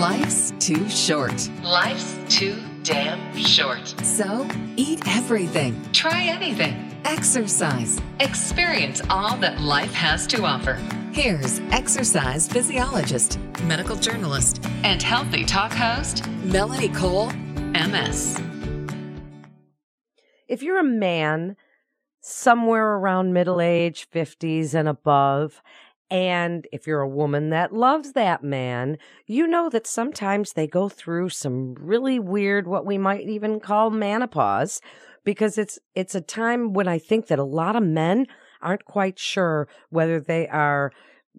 Life's too short. Life's too damn short. So eat everything. Try anything. Exercise. Experience all that life has to offer. Here's exercise physiologist, medical journalist, And healthy talk host, Melanie Cole. MS. if you're a man somewhere around middle age, 50s and above, and if you're a woman that loves that man, you know that sometimes they go through some really weird, what we might even call menopause, because it's, it's a time when I think that a lot of men aren't quite sure whether they are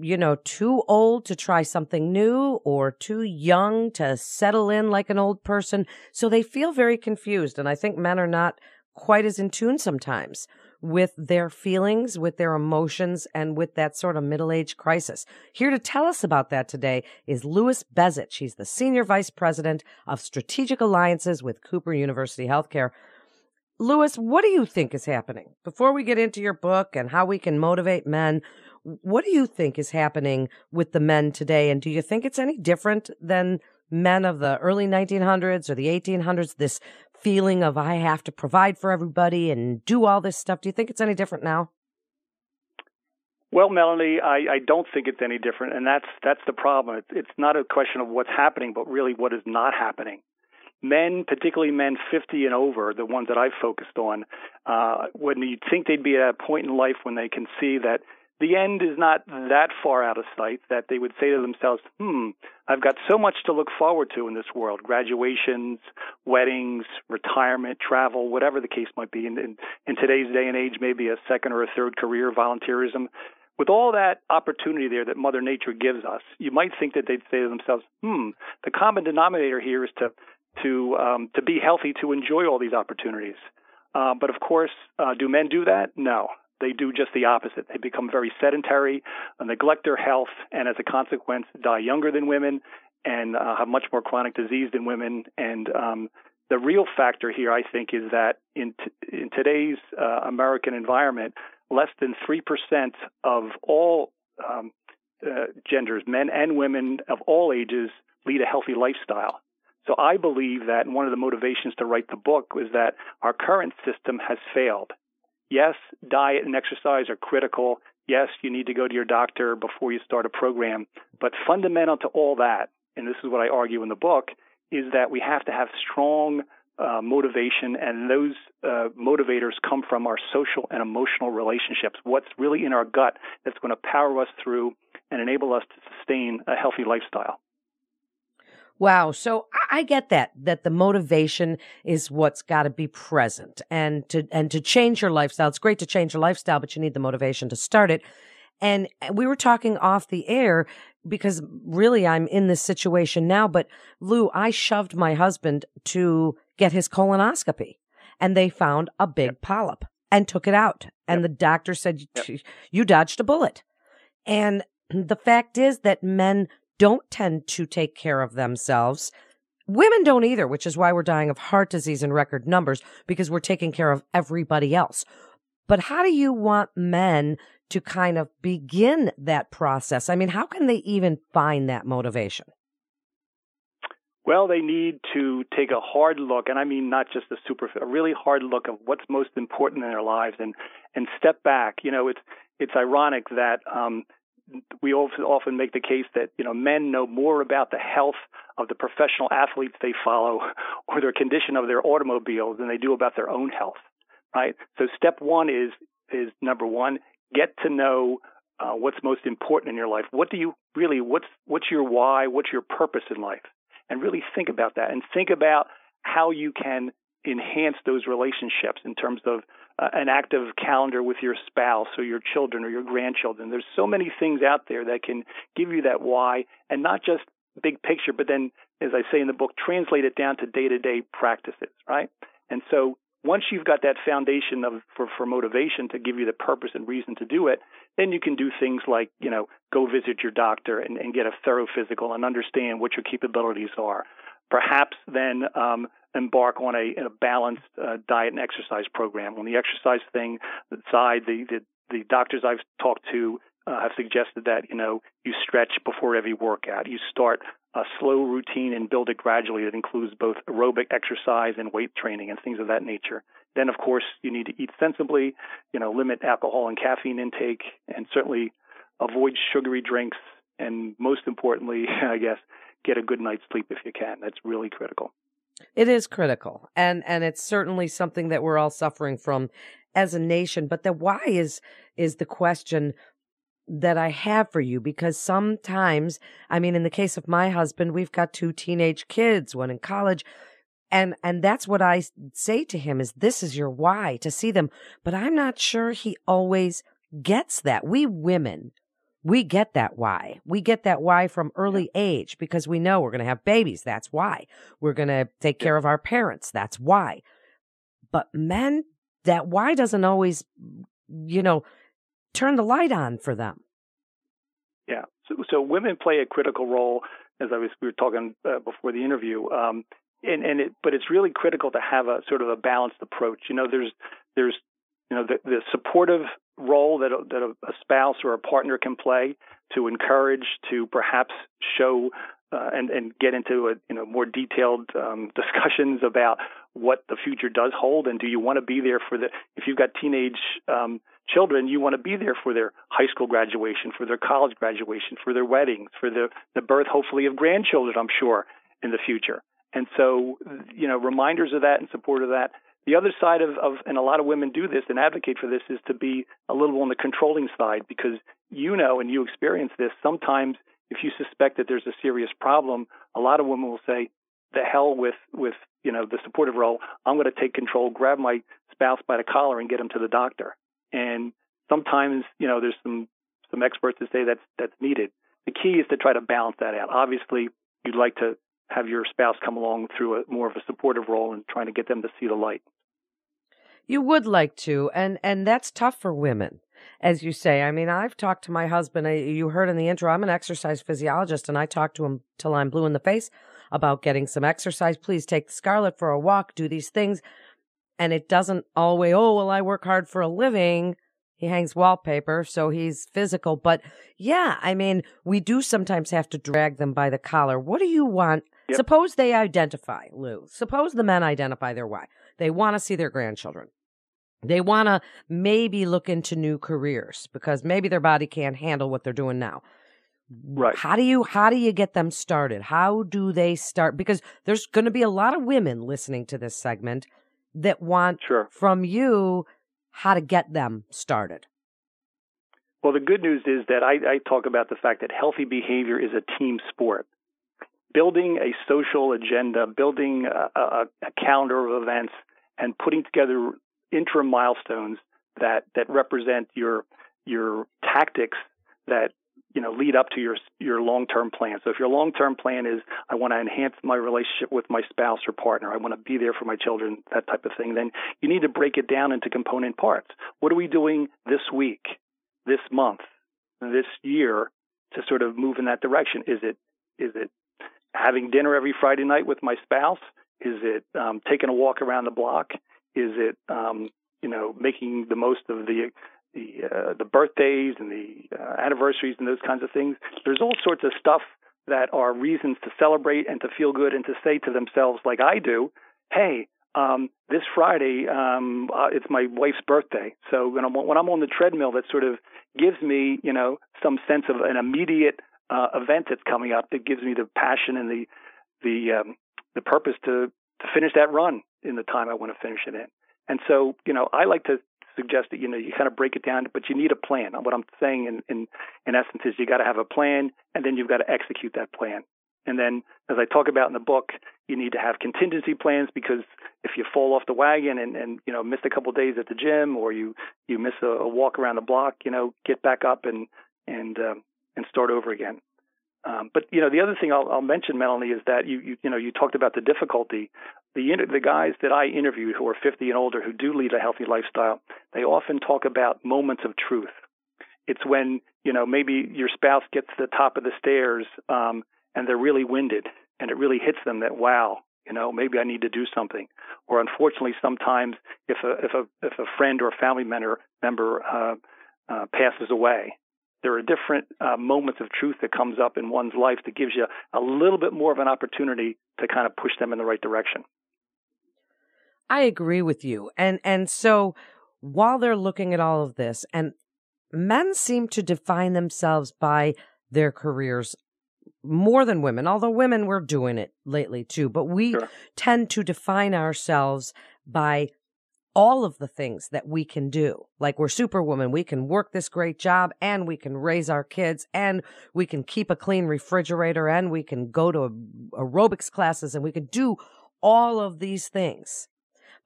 you know, too old to try something new or too young to settle in like an old person. So they feel very confused. And I think men are not quite as in tune sometimes with their feelings, with their emotions, and with that sort of middle age crisis. Here to tell us about that today is Louis Bezich. She's the Senior Vice President of Strategic Alliances with Cooper University Healthcare. Louis, what do you think is happening? Before we get into your book and how we can motivate men, what do you think is happening with the men today? And do you think it's any different than men of the early 1900s or the 1800s? This feeling of I have to provide for everybody and do all this stuff. Do you think it's any different now? Well, Melanie, I, I don't think it's any different, and that's that's the problem. It's, it's not a question of what's happening, but really what is not happening. Men, particularly men 50 and over, the ones that I've focused on, uh, when you think they'd be at a point in life when they can see that the end is not that far out of sight, that they would say to themselves, hmm, I've got so much to look forward to in this world graduations, weddings, retirement, travel, whatever the case might be. In, in, in today's day and age, maybe a second or a third career, volunteerism with all that opportunity there that Mother Nature gives us, you might think that they'd say to themselves, "Hmm, the common denominator here is to to um, to be healthy, to enjoy all these opportunities." Uh, but of course, uh, do men do that? No, they do just the opposite. They become very sedentary, neglect their health, and as a consequence, die younger than women and uh, have much more chronic disease than women. And um, the real factor here, I think, is that in t- in today's uh, American environment, less than three percent of all um, uh, genders, men and women of all ages, lead a healthy lifestyle. So I believe that one of the motivations to write the book was that our current system has failed. Yes, diet and exercise are critical. Yes, you need to go to your doctor before you start a program. But fundamental to all that, and this is what I argue in the book, is that we have to have strong uh, motivation, and those uh, motivators come from our social and emotional relationships. What's really in our gut that's going to power us through and enable us to sustain a healthy lifestyle. Wow. So I, I get that, that the motivation is what's got to be present and to, and to change your lifestyle. It's great to change your lifestyle, but you need the motivation to start it. And uh, we were talking off the air because really I'm in this situation now, but Lou, I shoved my husband to get his colonoscopy and they found a big Yep. polyp and took it out. And the doctor said, Yep. you dodged a bullet. And the fact is that men don't tend to take care of themselves. Women don't either, which is why we're dying of heart disease in record numbers because we're taking care of everybody else. But how do you want men to kind of begin that process? I mean, how can they even find that motivation? Well, they need to take a hard look, and I mean not just a super, a really hard look of what's most important in their lives, and and step back. You know, it's it's ironic that um, we often make the case that you know men know more about the health of the professional athletes they follow or their condition of their automobiles than they do about their own health. Right. So step one is is number one, get to know uh, what's most important in your life. What do you really? What's what's your why? What's your purpose in life? and really think about that and think about how you can enhance those relationships in terms of uh, an active calendar with your spouse or your children or your grandchildren. There's so many things out there that can give you that why and not just big picture, but then, as I say in the book, translate it down to day to day practices, right? And so once you've got that foundation of for, for motivation to give you the purpose and reason to do it, then you can do things like, you know, go visit your doctor and, and get a thorough physical and understand what your capabilities are. Perhaps then um, embark on a, a balanced uh, diet and exercise program. On the exercise thing side, the, the, the doctors I've talked to uh, have suggested that, you know, you stretch before every workout. You start a slow routine and build it gradually that includes both aerobic exercise and weight training and things of that nature. Then, of course, you need to eat sensibly, you know, limit alcohol and caffeine intake, and certainly avoid sugary drinks. And most importantly, I guess, get a good night's sleep if you can. That's really critical. It is critical, and and it's certainly something that we're all suffering from as a nation. But the why is is the question that I have for you because sometimes, I mean, in the case of my husband, we've got two teenage kids, one in college. And, and that's what I say to him is this is your why to see them. But I'm not sure he always gets that. We women, we get that why. We get that why from early age because we know we're going to have babies. That's why. We're going to take care of our parents. That's why. But men, that why doesn't always, you know, turn the light on for them. Yeah. So, so women play a critical role, as I was we were talking uh, before the interview. Um, and, and it, but it's really critical to have a sort of a balanced approach. You know, there's there's you know the, the supportive role that a, that a, spouse or a partner can play to encourage, to perhaps show uh, and and get into a you know more detailed um, discussions about what the future does hold, and do you want to be there for the if you've got teenage um, children, you want to be there for their high school graduation, for their college graduation, for their weddings, for the the birth hopefully of grandchildren, I'm sure in the future. And so you know reminders of that and support of that. The other side of, of and a lot of women do this and advocate for this is to be a little on the controlling side because you know and you experience this sometimes if you suspect that there's a serious problem, a lot of women will say, "The hell with with you know the supportive role. I'm going to take control, grab my spouse by the collar, and get him to the doctor." And sometimes, you know, there's some some experts that say that's that's needed. The key is to try to balance that out. Obviously, you'd like to have your spouse come along through a more of a supportive role and trying to get them to see the light. You would like to, and and that's tough for women as you say. I mean, I've talked to my husband. I, you heard in the intro, I'm an exercise physiologist, and I talk to him till I'm blue in the face about getting some exercise. Please take Scarlett for a walk, do these things. And it doesn't always, oh, well, I work hard for a living. He hangs wallpaper, so he's physical. But yeah, I mean, we do sometimes have to drag them by the collar. What do you want? Yep. Suppose they identify, Lou. Suppose the men identify their why. They want to see their grandchildren. They want to maybe look into new careers because maybe their body can't handle what they're doing now. Right. How do you how do you get them started? How do they start? Because there's going to be a lot of women listening to this segment that want sure. from you how to get them started. Well, the good news is that I, I talk about the fact that healthy behavior is a team sport. Building a social agenda, building a, a, a calendar of events, and putting together interim milestones that that represent your your tactics that you know lead up to your your long-term plan. So if your long-term plan is I want to enhance my relationship with my spouse or partner, I want to be there for my children, that type of thing, then you need to break it down into component parts. What are we doing this week, this month, this year to sort of move in that direction? Is it is it having dinner every Friday night with my spouse? Is it um, taking a walk around the block? Is it um, you know making the most of the the uh, the birthdays and the uh, anniversaries and those kinds of things? There's all sorts of stuff that are reasons to celebrate and to feel good and to say to themselves, like I do, hey, um, this Friday um, uh, it's my wife's birthday. So when I'm, when I'm on the treadmill, that sort of gives me, you know, some sense of an immediate uh, event that's coming up that gives me the passion and the the um, the purpose to to finish that run in the time I want to finish it in. And so, you know, I like to suggest that you know you kind of break it down, but you need a plan. What I'm saying in in, in essence is you got to have a plan, and then you've got to execute that plan. And then, as I talk about in the book, you need to have contingency plans because if you fall off the wagon and, and you know miss a couple of days at the gym or you you miss a, a walk around the block, you know, get back up and and um, and start over again. Um, but you know, the other thing I'll, I'll mention, Melanie, is that you, you you know you talked about the difficulty. The the guys that I interviewed who are 50 and older who do lead a healthy lifestyle, they often talk about moments of truth. It's when you know maybe your spouse gets to the top of the stairs um, and they're really winded, and it really hits them that wow, you know maybe I need to do something. Or unfortunately, sometimes if a if a if a friend or a family member member uh, uh, passes away, there are different uh, moments of truth that comes up in one's life that gives you a little bit more of an opportunity to kind of push them in the right direction. I agree with you. And and so while they're looking at all of this and men seem to define themselves by their careers more than women, although women were doing it lately too, but we Sure. tend to define ourselves by all of the things that we can do. Like we're superwoman. We can work this great job and we can raise our kids and we can keep a clean refrigerator and we can go to aerobics classes and we can do all of these things.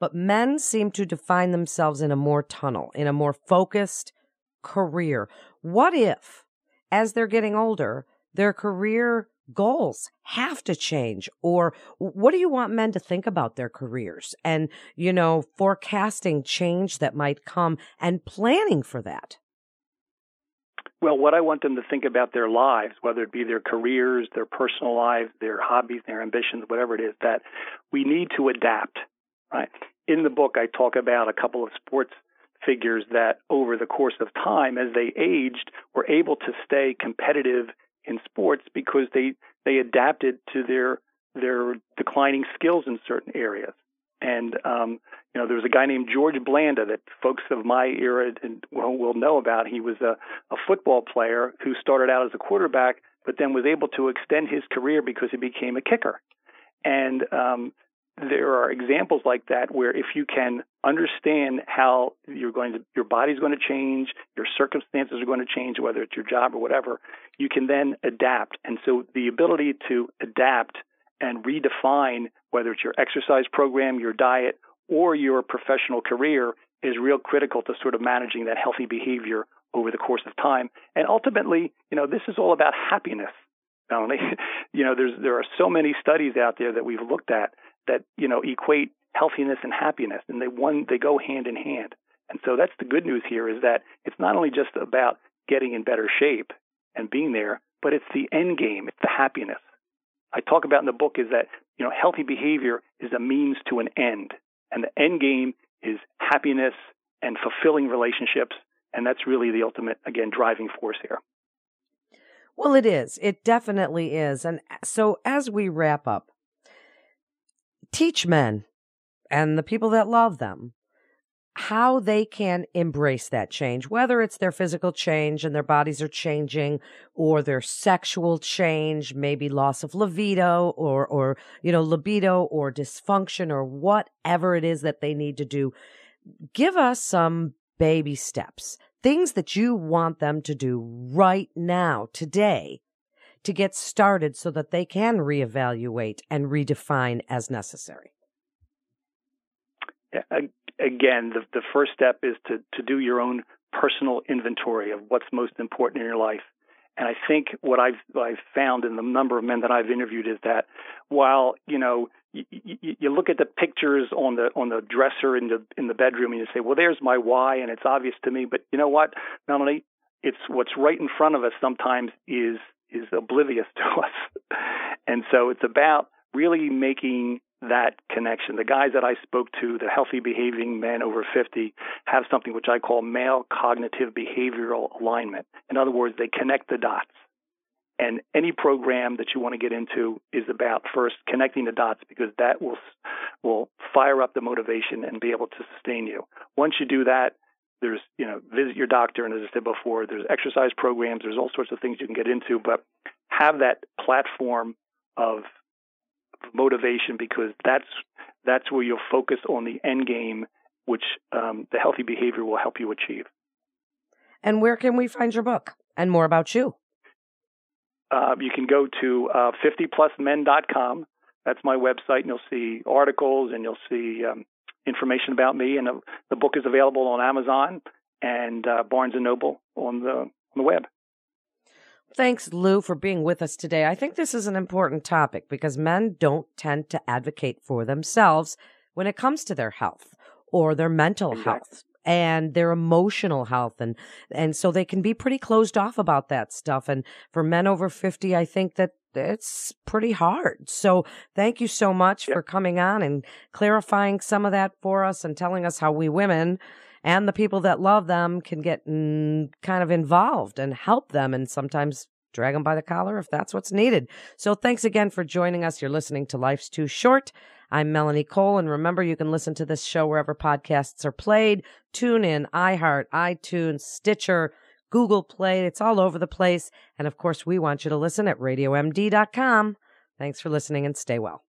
But men seem to define themselves in a more tunnel, in a more focused career. What if, as they're getting older, their career goals have to change? Or what do you want men to think about their careers and, you know, forecasting change that might come and planning for that? Well, what I want them to think about their lives, whether it be their careers, their personal lives, their hobbies, their ambitions, whatever it is, that we need to adapt, right? In the book, I talk about a couple of sports figures that over the course of time, as they aged, were able to stay competitive in sports because they, they adapted to their, their declining skills in certain areas. And um, you know, there was a guy named George Blanda that folks of my era will, will know about. He was a, a football player who started out as a quarterback, but then was able to extend his career because he became a kicker. And um, there are examples like that where if you can understand how you're going to, your body's going to change, your circumstances are going to change, whether it's your job or whatever, you can then adapt. And so the ability to adapt and redefine whether it's your exercise program, your diet, or your professional career is real critical to sort of managing that healthy behavior over the course of time. And ultimately, you know, this is all about happiness. Melanie, you know, there's there are so many studies out there that we've looked at that you know equate healthiness and happiness, and they one they go hand in hand. And so that's the good news here is that it's not only just about getting in better shape and being there, but it's the end game, it's the happiness. I talk about in the book is that you know healthy behavior is a means to an end, and the end game is happiness and fulfilling relationships, and that's really the ultimate again driving force here. Well, it is. It definitely is. And so as we wrap up, teach men and the people that love them how they can embrace that change, whether it's their physical change and their bodies are changing or their sexual change, maybe loss of libido or, or, you know, libido or dysfunction or whatever it is that they need to do. Give us some baby steps, things that you want them to do right now, today, to get started so that they can reevaluate and redefine as necessary. Again, the, the first step is to, to do your own personal inventory of what's most important in your life. And I think what I've, I've found in the number of men that I've interviewed is that while, you know, you, you, you look at the pictures on the on the dresser in the in the bedroom and you say, well, there's my why, and it's obvious to me. But you know what, Melanie, it's what's right in front of us sometimes is is oblivious to us, and so it's about really making that connection. The guys that I spoke to, the healthy behaving men over 50, have something which I call male cognitive behavioral alignment. In other words, they connect the dots. And any program that you want to get into is about first connecting the dots because that will will fire up the motivation and be able to sustain you. Once you do that, there's you know visit your doctor and as I said before, there's exercise programs, there's all sorts of things you can get into, but have that platform of motivation because that's that's where you'll focus on the end game, which um, the healthy behavior will help you achieve. And where can we find your book and more about you? Uh, you can go to uh, 50plusmen.com. That's my website, and you'll see articles and you'll see um, information about me. And the, the, book is available on Amazon and uh, Barnes and Noble on the on the web. Thanks, Lou, for being with us today. I think this is an important topic because men don't tend to advocate for themselves when it comes to their health or their mental exactly. health and their emotional health and and so they can be pretty closed off about that stuff and for men over 50 I think that it's pretty hard. So thank you so much yep. for coming on and clarifying some of that for us and telling us how we women and the people that love them can get mm, kind of involved and help them and sometimes drag them by the collar if that's what's needed. So thanks again for joining us. You're listening to Life's Too Short. I'm Melanie Cole, and remember you can listen to this show wherever podcasts are played. TuneIn, iHeart, iTunes, Stitcher, Google Play. It's all over the place. And of course, we want you to listen at radiomd.com. Thanks for listening and stay well.